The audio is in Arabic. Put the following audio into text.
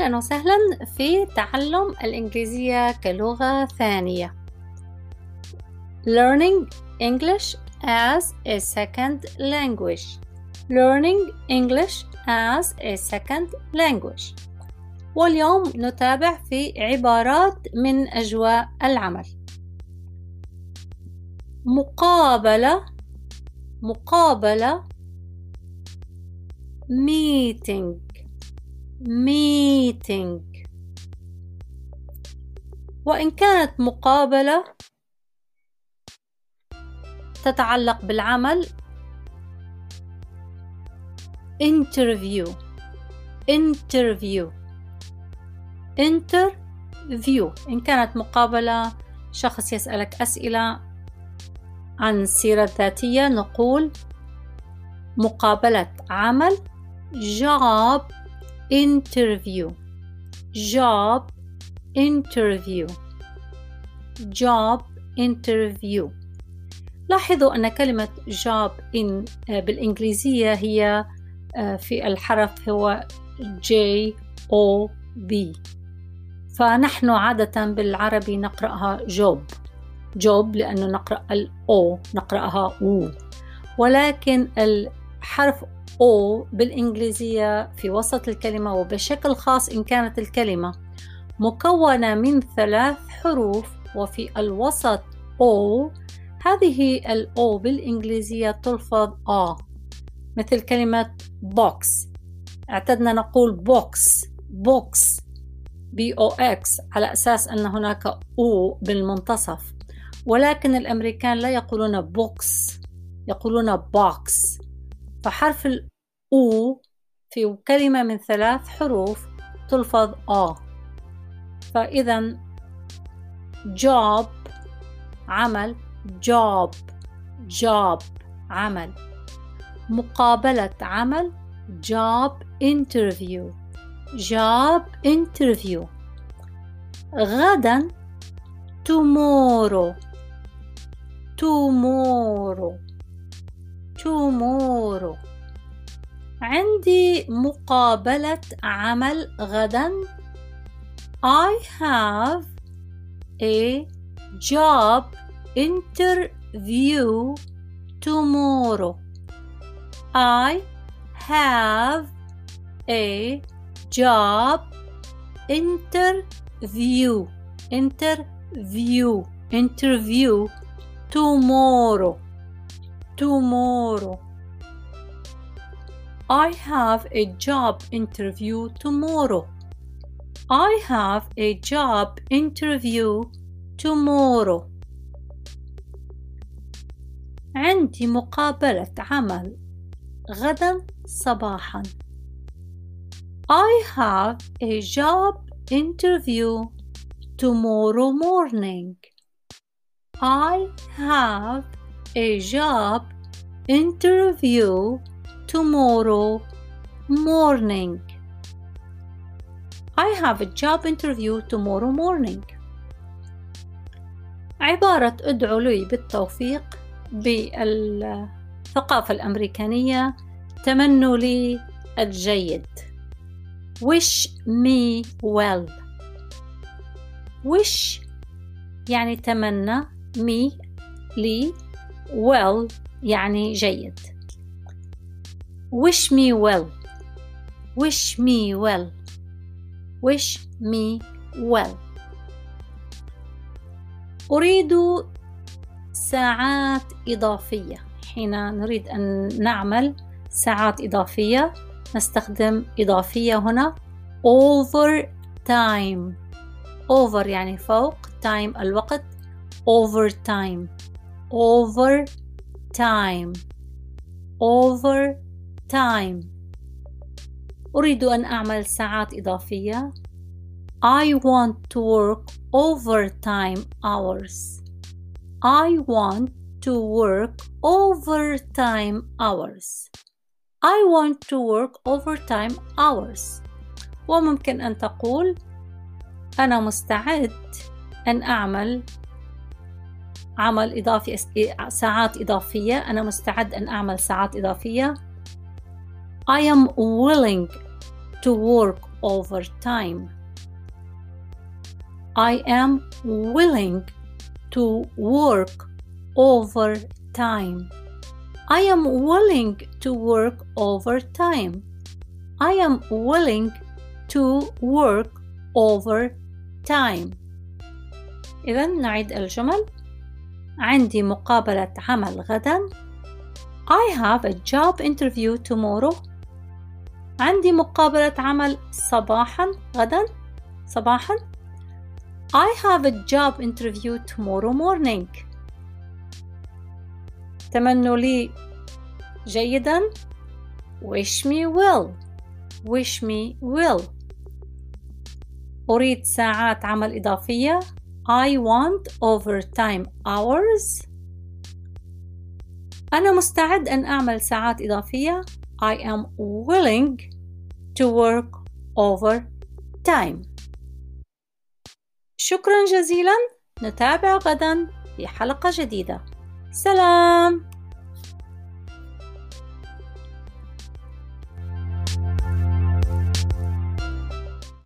أهلا وسهلا في تعلم الإنجليزية كلغة ثانية. Learning English as a second language. Learning English as a second language. واليوم نتابع في عبارات من أجواء العمل. مقابلة مقابلة meeting. Meeting. وإن كانت مقابلة تتعلق بالعمل interview. Interview. Interview. إن كانت مقابلة شخص يسألك أسئلة عن السيرة الذاتية نقول مقابلة عمل. Job. Interview. Job interview. Job interview. لاحظوا أن كلمة job in بالإنجليزية هي في الحرف هو J O B. فنحن عادة بالعربي نقرأها جوب جوب لأنه نقرأ الأو نقرأها أو ولكن الحرف O بالإنجليزية في وسط الكلمة وبشكل خاص إن كانت الكلمة. مكونة من ثلاث حروف وفي الوسط O هذه ال O بالإنجليزية تلفظ آ مثل كلمة box. اعتدنا نقول box box B O X على أساس أن هناك O بالمنتصف. ولكن الأمريكان لا يقولون box يقولون box. فحرف الأو في كلمة من ثلاث حروف تلفظ آ فإذا job عمل job job عمل مقابلة عمل job interview job interview غدا tomorrow tomorrow tomorrow عندي مقابلة عمل غدا I have a job interview tomorrow I have a job interview interview interview tomorrow tomorrow I have a job interview tomorrow I have a job interview tomorrow عندي مقابلة عمل غدا صباحا I have a job interview tomorrow morning I have a job interview tomorrow morning. I have a job interview tomorrow morning. عبارة ادعو لي بالتوفيق بالثقافة الأمريكانية تمنوا لي الجيد wish me well wish يعني تمنى me لي well يعني جيد wish me well. Wish me well. Wish me well. أريد ساعات إضافية. حين نريد أن نعمل ساعات إضافية نستخدم إضافية هنا. Over time. Over يعني فوق time الوقت. Over time. Over time. Over time. أريد أن أعمل ساعات إضافية. I want to work overtime hours. I want to work overtime hours. I want to work overtime hours. وممكن أن تقول أنا مستعد أن أعمل عمل إضافي ساعات إضافية. أنا مستعد أن أعمل ساعات إضافية. I am willing to work overtime I am willing to work overtime. I am willing to work overtime. I am willing to work overtime. إذا نعيد الجمل عندي مقابلة عمل غدا I have a job interview tomorrow عندي مقابلة عمل صباحا غدا؟ صباحا؟ I have a job interview tomorrow morning. تمنوا لي جيدا؟ Wish me well. Wish me well. أريد ساعات عمل إضافية؟ I want overtime hours. أنا مستعد أن أعمل ساعات إضافية؟ I am willing to work overtime. شكرا جزيلا. نتابع غدا في حلقة جديدة. سلام!